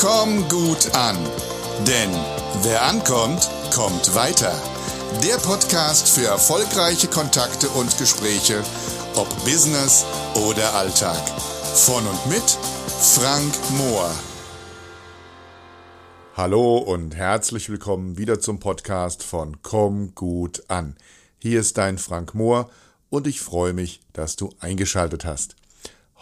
Komm gut an. Denn wer ankommt, kommt weiter. Der Podcast für erfolgreiche Kontakte und Gespräche, ob Business oder Alltag. Von und mit Frank Mohr. Hallo und herzlich willkommen wieder zum Podcast von Komm gut an. Hier ist dein Frank Mohr und ich freue mich, dass du eingeschaltet hast.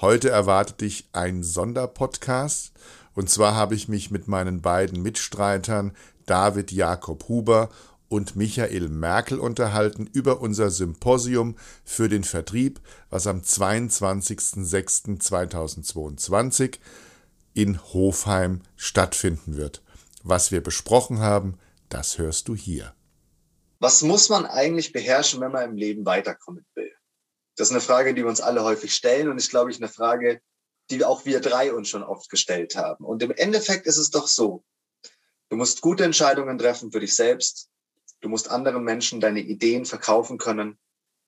Heute erwartet dich ein Sonderpodcast und zwar habe ich mich mit meinen beiden Mitstreitern David Jakob Huber und Michael Merkel unterhalten über unser Symposium für den Vertrieb, was am 22.06.2022 in Hofheim stattfinden wird. Was wir besprochen haben, das hörst du hier. Was muss man eigentlich beherrschen, wenn man im Leben weiterkommen will? Das ist eine Frage, die wir uns alle häufig stellen und ist, glaube ich, eine Frage, die auch wir drei uns schon oft gestellt haben. Und im Endeffekt ist es doch so, du musst gute Entscheidungen treffen für dich selbst, du musst anderen Menschen deine Ideen verkaufen können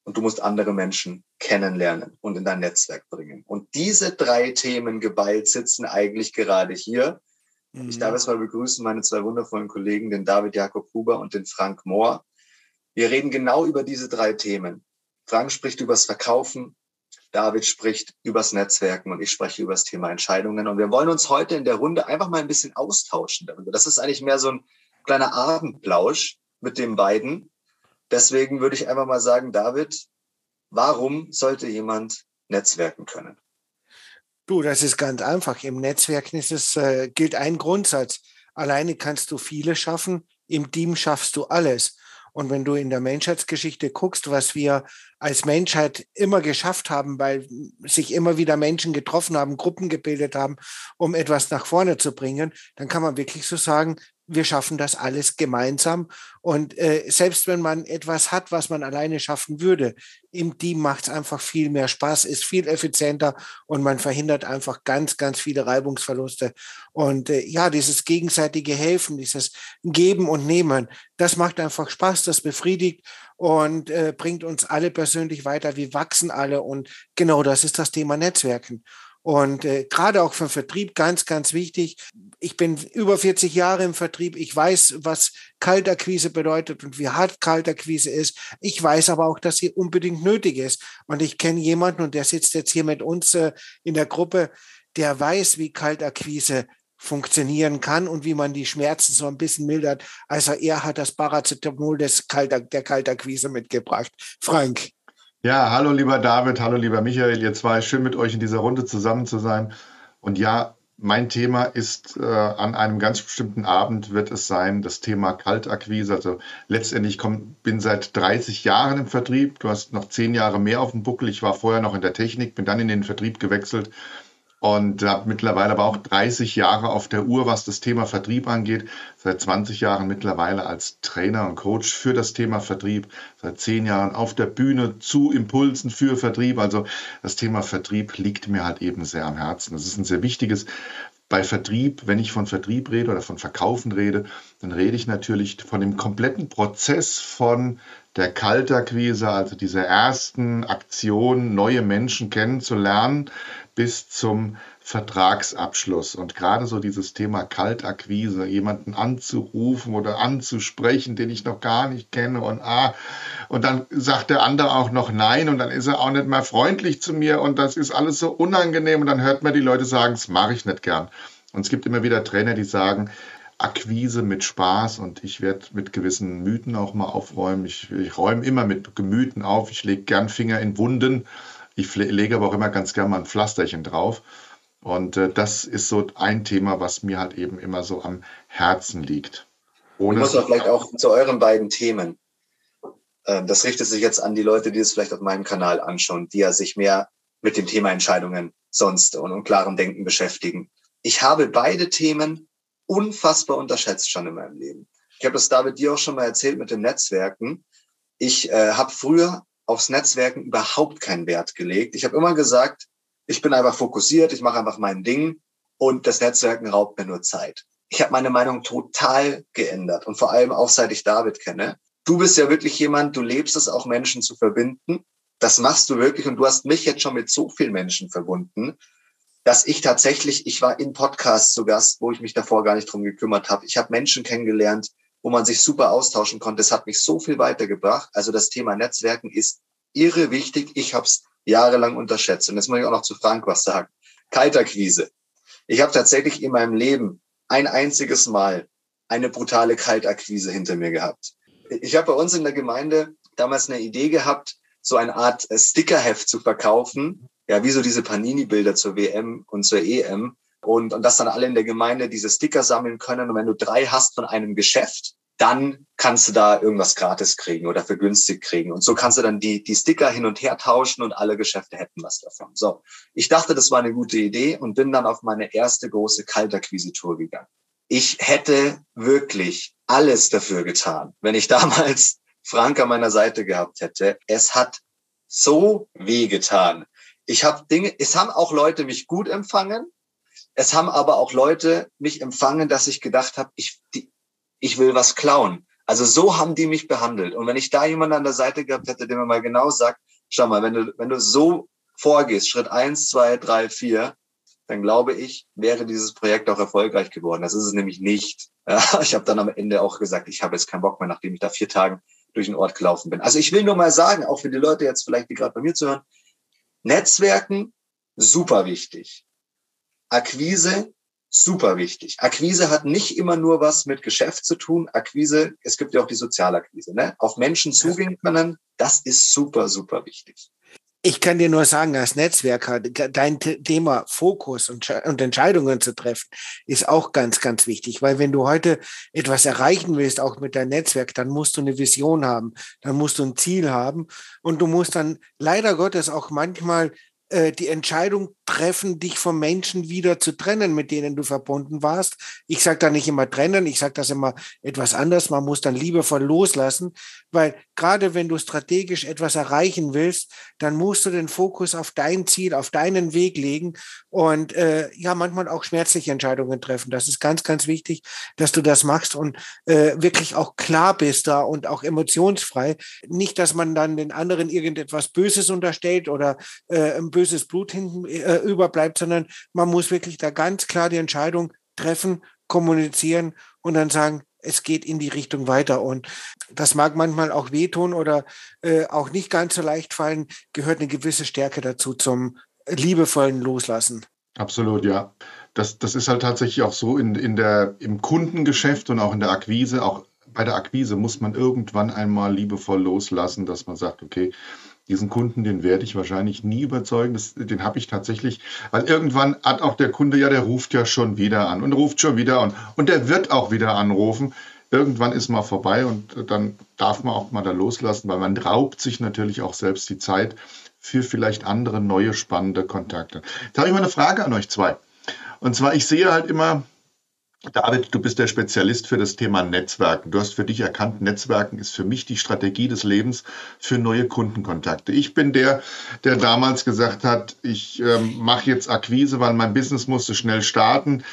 und du musst andere Menschen kennenlernen und in dein Netzwerk bringen. Und diese drei Themen geballt sitzen eigentlich gerade hier. Mhm. Ich darf es mal begrüßen, meine zwei wundervollen Kollegen, den David Jakob Huber und den Frank Mohr. Wir reden genau über diese drei Themen. Frank spricht übers Verkaufen, David spricht übers Netzwerken und ich spreche über das Thema Entscheidungen. Und wir wollen uns heute in der Runde einfach mal ein bisschen austauschen darüber. Das ist eigentlich mehr so ein kleiner Abendplausch mit den beiden. Deswegen würde ich einfach mal sagen, David, warum sollte jemand netzwerken können? Du, das ist ganz einfach. Im Netzwerken ist es, äh, gilt ein Grundsatz. Alleine kannst du viele schaffen, im Team schaffst du alles. Und wenn du in der Menschheitsgeschichte guckst, was wir als Menschheit immer geschafft haben, weil sich immer wieder Menschen getroffen haben, Gruppen gebildet haben, um etwas nach vorne zu bringen, dann kann man wirklich so sagen, wir schaffen das alles gemeinsam. Und äh, selbst wenn man etwas hat, was man alleine schaffen würde, im Team macht es einfach viel mehr Spaß, ist viel effizienter und man verhindert einfach ganz, ganz viele Reibungsverluste. Und äh, ja, dieses gegenseitige Helfen, dieses Geben und Nehmen, das macht einfach Spaß, das befriedigt und äh, bringt uns alle persönlich weiter. Wir wachsen alle und genau das ist das Thema Netzwerken. Und äh, gerade auch für Vertrieb ganz, ganz wichtig. Ich bin über 40 Jahre im Vertrieb. Ich weiß, was Kaltakquise bedeutet und wie hart Kaltakquise ist. Ich weiß aber auch, dass sie unbedingt nötig ist. Und ich kenne jemanden, und der sitzt jetzt hier mit uns äh, in der Gruppe, der weiß, wie Kaltakquise funktionieren kann und wie man die Schmerzen so ein bisschen mildert. Also er hat das Paracetamol des Kalter, der Kaltakquise mitgebracht. Frank. Ja, hallo lieber David, hallo lieber Michael, ihr zwei, schön mit euch in dieser Runde zusammen zu sein. Und ja, mein Thema ist äh, an einem ganz bestimmten Abend wird es sein, das Thema Kaltakquise. Also letztendlich komm, bin seit 30 Jahren im Vertrieb. Du hast noch zehn Jahre mehr auf dem Buckel. Ich war vorher noch in der Technik, bin dann in den Vertrieb gewechselt und habe mittlerweile aber auch 30 Jahre auf der Uhr, was das Thema Vertrieb angeht. Seit 20 Jahren mittlerweile als Trainer und Coach für das Thema Vertrieb. Seit 10 Jahren auf der Bühne zu Impulsen für Vertrieb. Also das Thema Vertrieb liegt mir halt eben sehr am Herzen. Das ist ein sehr wichtiges bei Vertrieb, wenn ich von Vertrieb rede oder von Verkaufen rede, dann rede ich natürlich von dem kompletten Prozess von der Kalterquise, also dieser ersten Aktion, neue Menschen kennenzulernen, bis zum Vertragsabschluss. Und gerade so dieses Thema Kaltakquise, jemanden anzurufen oder anzusprechen, den ich noch gar nicht kenne und ah, und dann sagt der andere auch noch nein und dann ist er auch nicht mehr freundlich zu mir und das ist alles so unangenehm und dann hört man die Leute sagen, das mache ich nicht gern. Und es gibt immer wieder Trainer, die sagen, Akquise mit Spaß und ich werde mit gewissen Mythen auch mal aufräumen. Ich, ich räume immer mit Gemüten auf. Ich lege gern Finger in Wunden ich lege aber auch immer ganz gerne mal ein Pflasterchen drauf. Und äh, das ist so ein Thema, was mir halt eben immer so am Herzen liegt. Ohne muss man vielleicht auch zu euren beiden Themen. Äh, das richtet sich jetzt an die Leute, die es vielleicht auf meinem Kanal anschauen, die ja sich mehr mit dem Thema Entscheidungen sonst und, und klarem Denken beschäftigen. Ich habe beide Themen unfassbar unterschätzt schon in meinem Leben. Ich habe das David dir auch schon mal erzählt mit den Netzwerken. Ich äh, habe früher aufs Netzwerken überhaupt keinen Wert gelegt. Ich habe immer gesagt, ich bin einfach fokussiert, ich mache einfach mein Ding und das Netzwerken raubt mir nur Zeit. Ich habe meine Meinung total geändert und vor allem auch seit ich David kenne. Du bist ja wirklich jemand, du lebst es auch Menschen zu verbinden. Das machst du wirklich und du hast mich jetzt schon mit so vielen Menschen verbunden. dass ich tatsächlich, ich war in Podcasts zu Gast, wo ich mich davor gar nicht drum gekümmert habe. Ich habe Menschen kennengelernt, wo man sich super austauschen konnte. Es hat mich so viel weitergebracht. Also das Thema Netzwerken ist irre wichtig. Ich habe es jahrelang unterschätzt. Und jetzt muss ich auch noch zu Frank was sagen. Kalterquise. Ich habe tatsächlich in meinem Leben ein einziges Mal eine brutale Kaltakquise hinter mir gehabt. Ich habe bei uns in der Gemeinde damals eine Idee gehabt, so eine Art Stickerheft zu verkaufen. Ja, wie so diese Panini-Bilder zur WM und zur EM. Und, und dass dann alle in der Gemeinde diese Sticker sammeln können. Und wenn du drei hast von einem Geschäft, dann kannst du da irgendwas gratis kriegen oder vergünstigt kriegen. Und so kannst du dann die, die Sticker hin und her tauschen und alle Geschäfte hätten was davon. So, ich dachte, das war eine gute Idee und bin dann auf meine erste große Kalterquise-Tour gegangen. Ich hätte wirklich alles dafür getan, wenn ich damals Frank an meiner Seite gehabt hätte. Es hat so weh getan. Ich habe Dinge, es haben auch Leute mich gut empfangen. Es haben aber auch Leute mich empfangen, dass ich gedacht habe, ich, die, ich will was klauen. Also so haben die mich behandelt. Und wenn ich da jemanden an der Seite gehabt hätte, der mir mal genau sagt, schau mal, wenn du, wenn du so vorgehst, Schritt eins, zwei, drei, vier, dann glaube ich, wäre dieses Projekt auch erfolgreich geworden. Das ist es nämlich nicht. Ja, ich habe dann am Ende auch gesagt, ich habe jetzt keinen Bock mehr, nachdem ich da vier Tagen durch den Ort gelaufen bin. Also ich will nur mal sagen, auch für die Leute jetzt vielleicht, die gerade bei mir zuhören, Netzwerken, super wichtig. Akquise, super wichtig. Akquise hat nicht immer nur was mit Geschäft zu tun. Akquise, es gibt ja auch die Sozialakquise, ne? Auf Menschen zugehen können, das ist super, super wichtig. Ich kann dir nur sagen, als Netzwerker, dein Thema Fokus und, und, Entscheidungen zu treffen, ist auch ganz, ganz wichtig. Weil wenn du heute etwas erreichen willst, auch mit deinem Netzwerk, dann musst du eine Vision haben, dann musst du ein Ziel haben und du musst dann leider Gottes auch manchmal äh, die Entscheidung treffen, dich vom Menschen wieder zu trennen, mit denen du verbunden warst. Ich sage da nicht immer trennen, ich sage das immer etwas anders. Man muss dann liebevoll loslassen, weil gerade wenn du strategisch etwas erreichen willst, dann musst du den Fokus auf dein Ziel, auf deinen Weg legen und äh, ja, manchmal auch schmerzliche Entscheidungen treffen. Das ist ganz, ganz wichtig, dass du das machst und äh, wirklich auch klar bist da und auch emotionsfrei. Nicht, dass man dann den anderen irgendetwas Böses unterstellt oder äh, ein böses Blut hinten äh, überbleibt, sondern man muss wirklich da ganz klar die Entscheidung treffen, kommunizieren und dann sagen, es geht in die Richtung weiter. Und das mag manchmal auch wehtun oder äh, auch nicht ganz so leicht fallen, gehört eine gewisse Stärke dazu zum liebevollen Loslassen. Absolut, ja. Das, das ist halt tatsächlich auch so in, in der, im Kundengeschäft und auch in der Akquise. Auch bei der Akquise muss man irgendwann einmal liebevoll loslassen, dass man sagt, okay, diesen Kunden, den werde ich wahrscheinlich nie überzeugen. Das, den habe ich tatsächlich, weil irgendwann hat auch der Kunde, ja, der ruft ja schon wieder an und ruft schon wieder an und der wird auch wieder anrufen. Irgendwann ist mal vorbei und dann darf man auch mal da loslassen, weil man raubt sich natürlich auch selbst die Zeit für vielleicht andere neue spannende Kontakte. Jetzt habe ich mal eine Frage an euch zwei. Und zwar, ich sehe halt immer, David, du bist der Spezialist für das Thema Netzwerken. Du hast für dich erkannt, Netzwerken ist für mich die Strategie des Lebens für neue Kundenkontakte. Ich bin der, der damals gesagt hat, ich ähm, mache jetzt Akquise, weil mein Business musste schnell starten.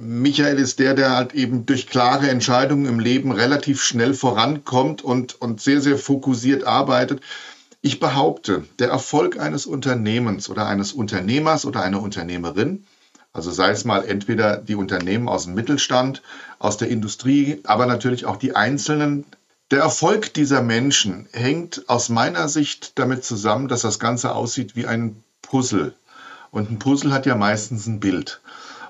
Michael ist der, der halt eben durch klare Entscheidungen im Leben relativ schnell vorankommt und, und sehr, sehr fokussiert arbeitet. Ich behaupte, der Erfolg eines Unternehmens oder eines Unternehmers oder einer Unternehmerin also sei es mal entweder die Unternehmen aus dem Mittelstand, aus der Industrie, aber natürlich auch die Einzelnen. Der Erfolg dieser Menschen hängt aus meiner Sicht damit zusammen, dass das Ganze aussieht wie ein Puzzle. Und ein Puzzle hat ja meistens ein Bild.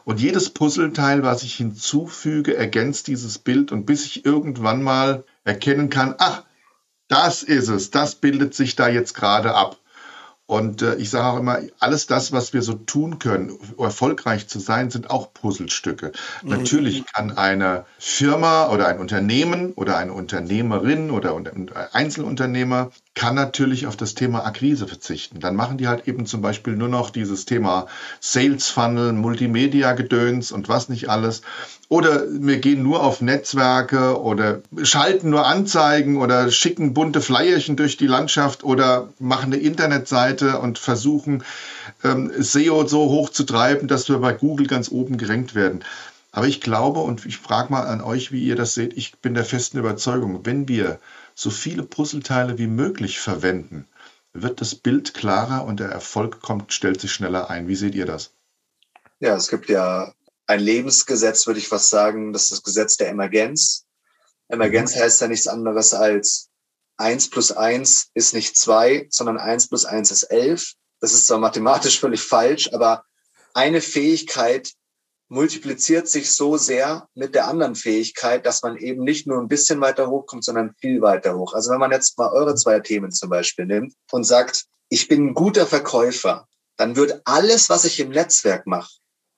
Und jedes Puzzleteil, was ich hinzufüge, ergänzt dieses Bild und bis ich irgendwann mal erkennen kann, ach, das ist es, das bildet sich da jetzt gerade ab. Und äh, ich sage auch immer, alles das, was wir so tun können, um erfolgreich zu sein, sind auch Puzzlestücke. Mhm. Natürlich kann eine Firma oder ein Unternehmen oder eine Unternehmerin oder ein Einzelunternehmer kann natürlich auf das Thema Akquise verzichten. Dann machen die halt eben zum Beispiel nur noch dieses Thema Sales Funnel, Multimedia-Gedöns und was nicht alles. Oder wir gehen nur auf Netzwerke oder schalten nur Anzeigen oder schicken bunte Flyerchen durch die Landschaft oder machen eine Internetseite und versuchen ähm, SEO so hoch zu treiben, dass wir bei Google ganz oben gerankt werden. Aber ich glaube und ich frage mal an euch, wie ihr das seht, ich bin der festen Überzeugung, wenn wir so viele Puzzleteile wie möglich verwenden, wird das Bild klarer und der Erfolg kommt, stellt sich schneller ein. Wie seht ihr das? Ja, es gibt ja ein Lebensgesetz, würde ich fast sagen, das ist das Gesetz der Emergenz. Emergenz mhm. heißt ja nichts anderes als eins plus eins ist nicht zwei, sondern eins plus eins ist elf. Das ist zwar mathematisch völlig falsch, aber eine Fähigkeit multipliziert sich so sehr mit der anderen Fähigkeit, dass man eben nicht nur ein bisschen weiter hochkommt, sondern viel weiter hoch. Also wenn man jetzt mal eure zwei Themen zum Beispiel nimmt und sagt, ich bin ein guter Verkäufer, dann wird alles, was ich im Netzwerk mache,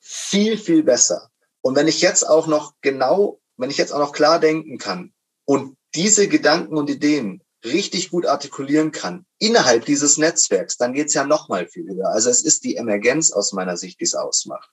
viel, viel besser. Und wenn ich jetzt auch noch genau, wenn ich jetzt auch noch klar denken kann und diese Gedanken und Ideen richtig gut artikulieren kann innerhalb dieses Netzwerks, dann geht's ja noch mal viel höher. Also es ist die Emergenz aus meiner Sicht, die es ausmacht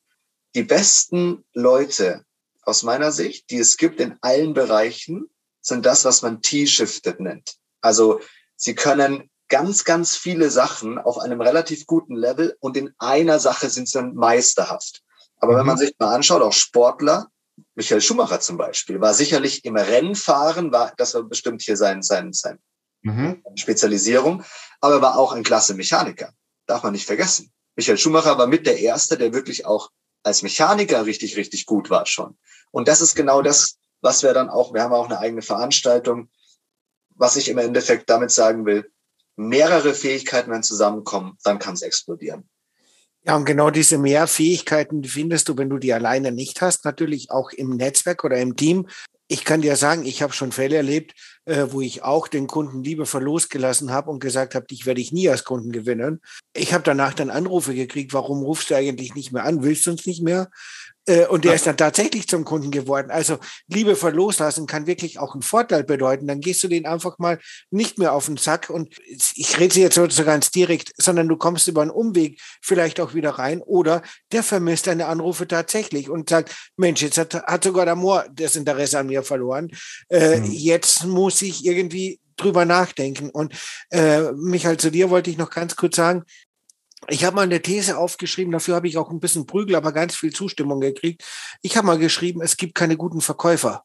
die besten Leute aus meiner Sicht, die es gibt in allen Bereichen, sind das, was man T-Shifted nennt. Also sie können ganz, ganz viele Sachen auf einem relativ guten Level und in einer Sache sind sie dann meisterhaft. Aber wenn man mhm. sich mal anschaut, auch Sportler, Michael Schumacher zum Beispiel, war sicherlich im Rennfahren, war, das war bestimmt hier sein, sein, sein mhm. Spezialisierung, aber er war auch ein klasse Mechaniker. Darf man nicht vergessen. Michael Schumacher war mit der Erste, der wirklich auch als Mechaniker richtig, richtig gut war schon. Und das ist genau das, was wir dann auch, wir haben auch eine eigene Veranstaltung, was ich im Endeffekt damit sagen will, mehrere Fähigkeiten, wenn zusammenkommen, dann kann es explodieren. Ja, und genau diese Mehrfähigkeiten findest du, wenn du die alleine nicht hast, natürlich auch im Netzwerk oder im Team. Ich kann dir sagen, ich habe schon Fälle erlebt, äh, wo ich auch den Kunden liebevoll losgelassen habe und gesagt habe, dich werde ich nie als Kunden gewinnen. Ich habe danach dann Anrufe gekriegt, warum rufst du eigentlich nicht mehr an? Willst du uns nicht mehr? Äh, und der ist dann tatsächlich zum Kunden geworden. Also liebevoll loslassen kann wirklich auch einen Vorteil bedeuten. Dann gehst du den einfach mal nicht mehr auf den Sack und ich rede jetzt so ganz direkt, sondern du kommst über einen Umweg vielleicht auch wieder rein oder der vermisst deine Anrufe tatsächlich und sagt, Mensch, jetzt hat, hat sogar der Moor das Interesse an mir verloren. Äh, mhm. Jetzt muss ich irgendwie drüber nachdenken. Und äh, Michael, zu dir wollte ich noch ganz kurz sagen, ich habe mal eine These aufgeschrieben, dafür habe ich auch ein bisschen Prügel, aber ganz viel Zustimmung gekriegt. Ich habe mal geschrieben, es gibt keine guten Verkäufer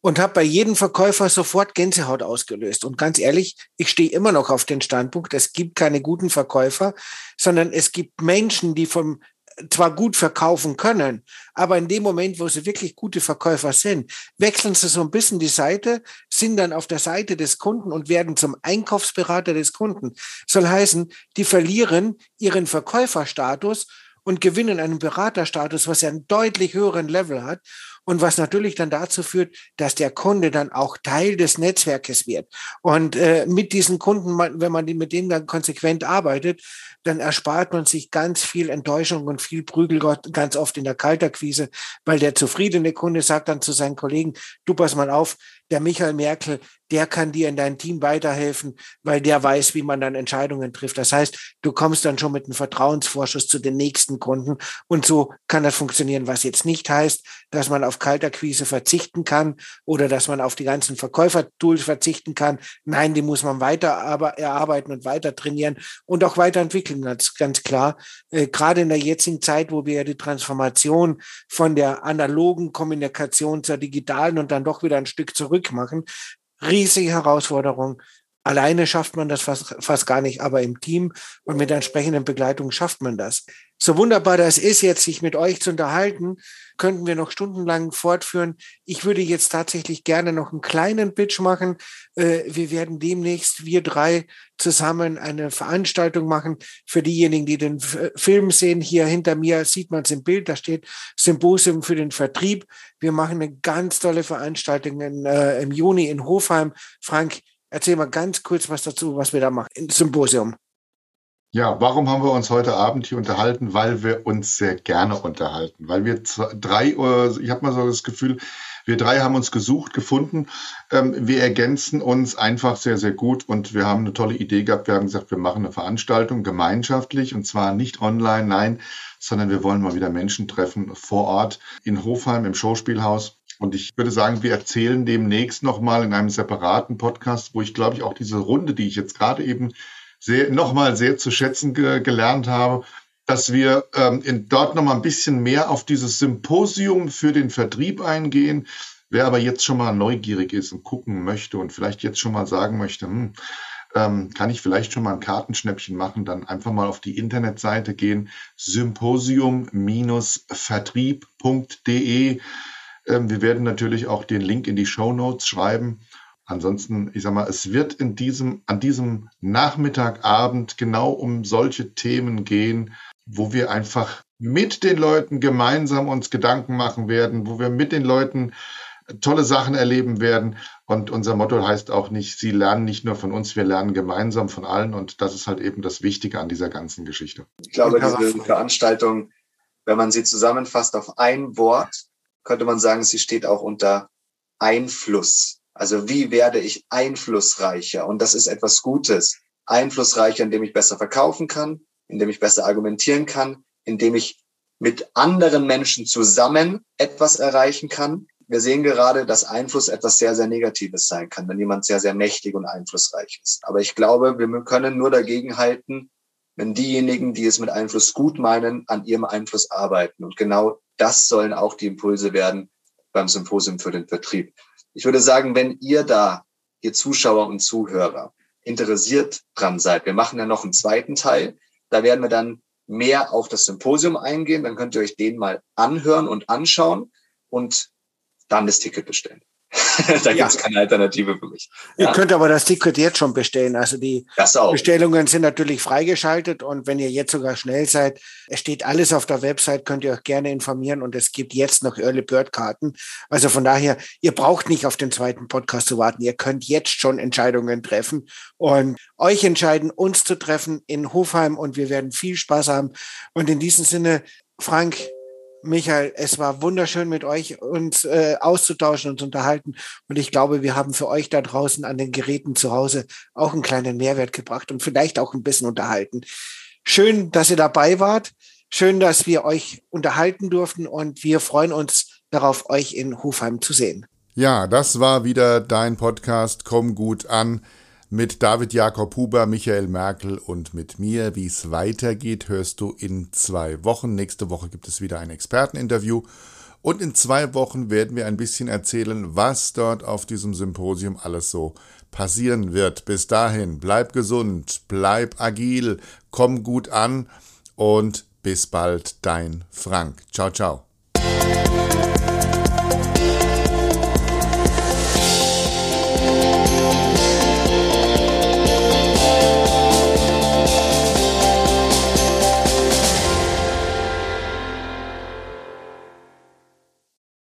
und habe bei jedem Verkäufer sofort Gänsehaut ausgelöst. Und ganz ehrlich, ich stehe immer noch auf den Standpunkt, es gibt keine guten Verkäufer, sondern es gibt Menschen, die vom zwar gut verkaufen können, aber in dem Moment, wo sie wirklich gute Verkäufer sind, wechseln sie so ein bisschen die Seite, sind dann auf der Seite des Kunden und werden zum Einkaufsberater des Kunden. Soll heißen, die verlieren ihren Verkäuferstatus und gewinnen einen Beraterstatus, was ja einen deutlich höheren Level hat und was natürlich dann dazu führt, dass der Kunde dann auch Teil des Netzwerkes wird. Und äh, mit diesen Kunden, wenn man mit denen dann konsequent arbeitet, dann erspart man sich ganz viel Enttäuschung und viel Prügel ganz oft in der Kalterquise, weil der zufriedene Kunde sagt dann zu seinen Kollegen, du pass mal auf, der Michael Merkel, der kann dir in dein Team weiterhelfen, weil der weiß, wie man dann Entscheidungen trifft. Das heißt, du kommst dann schon mit einem Vertrauensvorschuss zu den nächsten Kunden und so kann das funktionieren, was jetzt nicht heißt, dass man auf Kalterquise verzichten kann oder dass man auf die ganzen Verkäufertools verzichten kann. Nein, die muss man weiter erarbeiten und weiter trainieren und auch weiterentwickeln, ganz, ganz klar. Äh, gerade in der jetzigen Zeit, wo wir ja die Transformation von der analogen Kommunikation zur digitalen und dann doch wieder ein Stück zurück machen, riesige Herausforderung. Alleine schafft man das fast, fast gar nicht, aber im Team und mit entsprechenden Begleitung schafft man das. So wunderbar das ist, jetzt sich mit euch zu unterhalten, könnten wir noch stundenlang fortführen. Ich würde jetzt tatsächlich gerne noch einen kleinen Pitch machen. Äh, wir werden demnächst, wir drei, zusammen eine Veranstaltung machen für diejenigen, die den Film sehen. Hier hinter mir sieht man es im Bild, da steht Symposium für den Vertrieb. Wir machen eine ganz tolle Veranstaltung in, äh, im Juni in Hofheim. Frank, erzähl mal ganz kurz was dazu, was wir da machen, Symposium. Ja, warum haben wir uns heute Abend hier unterhalten? Weil wir uns sehr gerne unterhalten. Weil wir drei, äh, ich habe mal so das Gefühl, wir drei haben uns gesucht, gefunden. Ähm, wir ergänzen uns einfach sehr, sehr gut und wir haben eine tolle Idee gehabt. Wir haben gesagt, wir machen eine Veranstaltung gemeinschaftlich und zwar nicht online, nein, sondern wir wollen mal wieder Menschen treffen vor Ort in Hofheim im Showspielhaus. Und ich würde sagen, wir erzählen demnächst nochmal in einem separaten Podcast, wo ich glaube ich auch diese Runde, die ich jetzt gerade eben sehr, nochmal sehr zu schätzen ge gelernt habe, dass wir ähm, in, dort nochmal ein bisschen mehr auf dieses Symposium für den Vertrieb eingehen. Wer aber jetzt schon mal neugierig ist und gucken möchte und vielleicht jetzt schon mal sagen möchte, hm, ähm, kann ich vielleicht schon mal ein Kartenschnäppchen machen, dann einfach mal auf die Internetseite gehen, symposium-vertrieb.de. Ähm, wir werden natürlich auch den Link in die Show Notes schreiben. Ansonsten, ich sag mal, es wird in diesem, an diesem Nachmittagabend genau um solche Themen gehen, wo wir einfach mit den Leuten gemeinsam uns Gedanken machen werden, wo wir mit den Leuten tolle Sachen erleben werden. Und unser Motto heißt auch nicht, Sie lernen nicht nur von uns, wir lernen gemeinsam von allen. Und das ist halt eben das Wichtige an dieser ganzen Geschichte. Ich glaube, diese Veranstaltung, wenn man sie zusammenfasst auf ein Wort, könnte man sagen, sie steht auch unter Einfluss. Also wie werde ich einflussreicher? Und das ist etwas Gutes. Einflussreicher, indem ich besser verkaufen kann, indem ich besser argumentieren kann, indem ich mit anderen Menschen zusammen etwas erreichen kann. Wir sehen gerade, dass Einfluss etwas sehr, sehr Negatives sein kann, wenn jemand sehr, sehr mächtig und einflussreich ist. Aber ich glaube, wir können nur dagegen halten, wenn diejenigen, die es mit Einfluss gut meinen, an ihrem Einfluss arbeiten. Und genau das sollen auch die Impulse werden beim Symposium für den Vertrieb. Ich würde sagen, wenn ihr da, ihr Zuschauer und Zuhörer, interessiert dran seid, wir machen ja noch einen zweiten Teil, da werden wir dann mehr auf das Symposium eingehen. Dann könnt ihr euch den mal anhören und anschauen und dann das Ticket bestellen. da ja. gibt es keine Alternative für mich. Ja. Ihr könnt aber das Ticket jetzt schon bestellen. Also die Bestellungen sind natürlich freigeschaltet und wenn ihr jetzt sogar schnell seid, es steht alles auf der Website, könnt ihr euch gerne informieren und es gibt jetzt noch Early Bird Karten. Also von daher, ihr braucht nicht auf den zweiten Podcast zu warten. Ihr könnt jetzt schon Entscheidungen treffen und euch entscheiden, uns zu treffen in Hofheim und wir werden viel Spaß haben. Und in diesem Sinne, Frank, Michael, es war wunderschön mit euch uns äh, auszutauschen und zu unterhalten. Und ich glaube, wir haben für euch da draußen an den Geräten zu Hause auch einen kleinen Mehrwert gebracht und vielleicht auch ein bisschen unterhalten. Schön, dass ihr dabei wart. Schön, dass wir euch unterhalten durften und wir freuen uns darauf, euch in Hofheim zu sehen. Ja, das war wieder dein Podcast. Komm gut an mit David Jakob Huber, Michael Merkel und mit mir. Wie es weitergeht, hörst du in zwei Wochen. Nächste Woche gibt es wieder ein Experteninterview. Und in zwei Wochen werden wir ein bisschen erzählen, was dort auf diesem Symposium alles so passieren wird. Bis dahin, bleib gesund, bleib agil, komm gut an und bis bald, dein Frank. Ciao, ciao.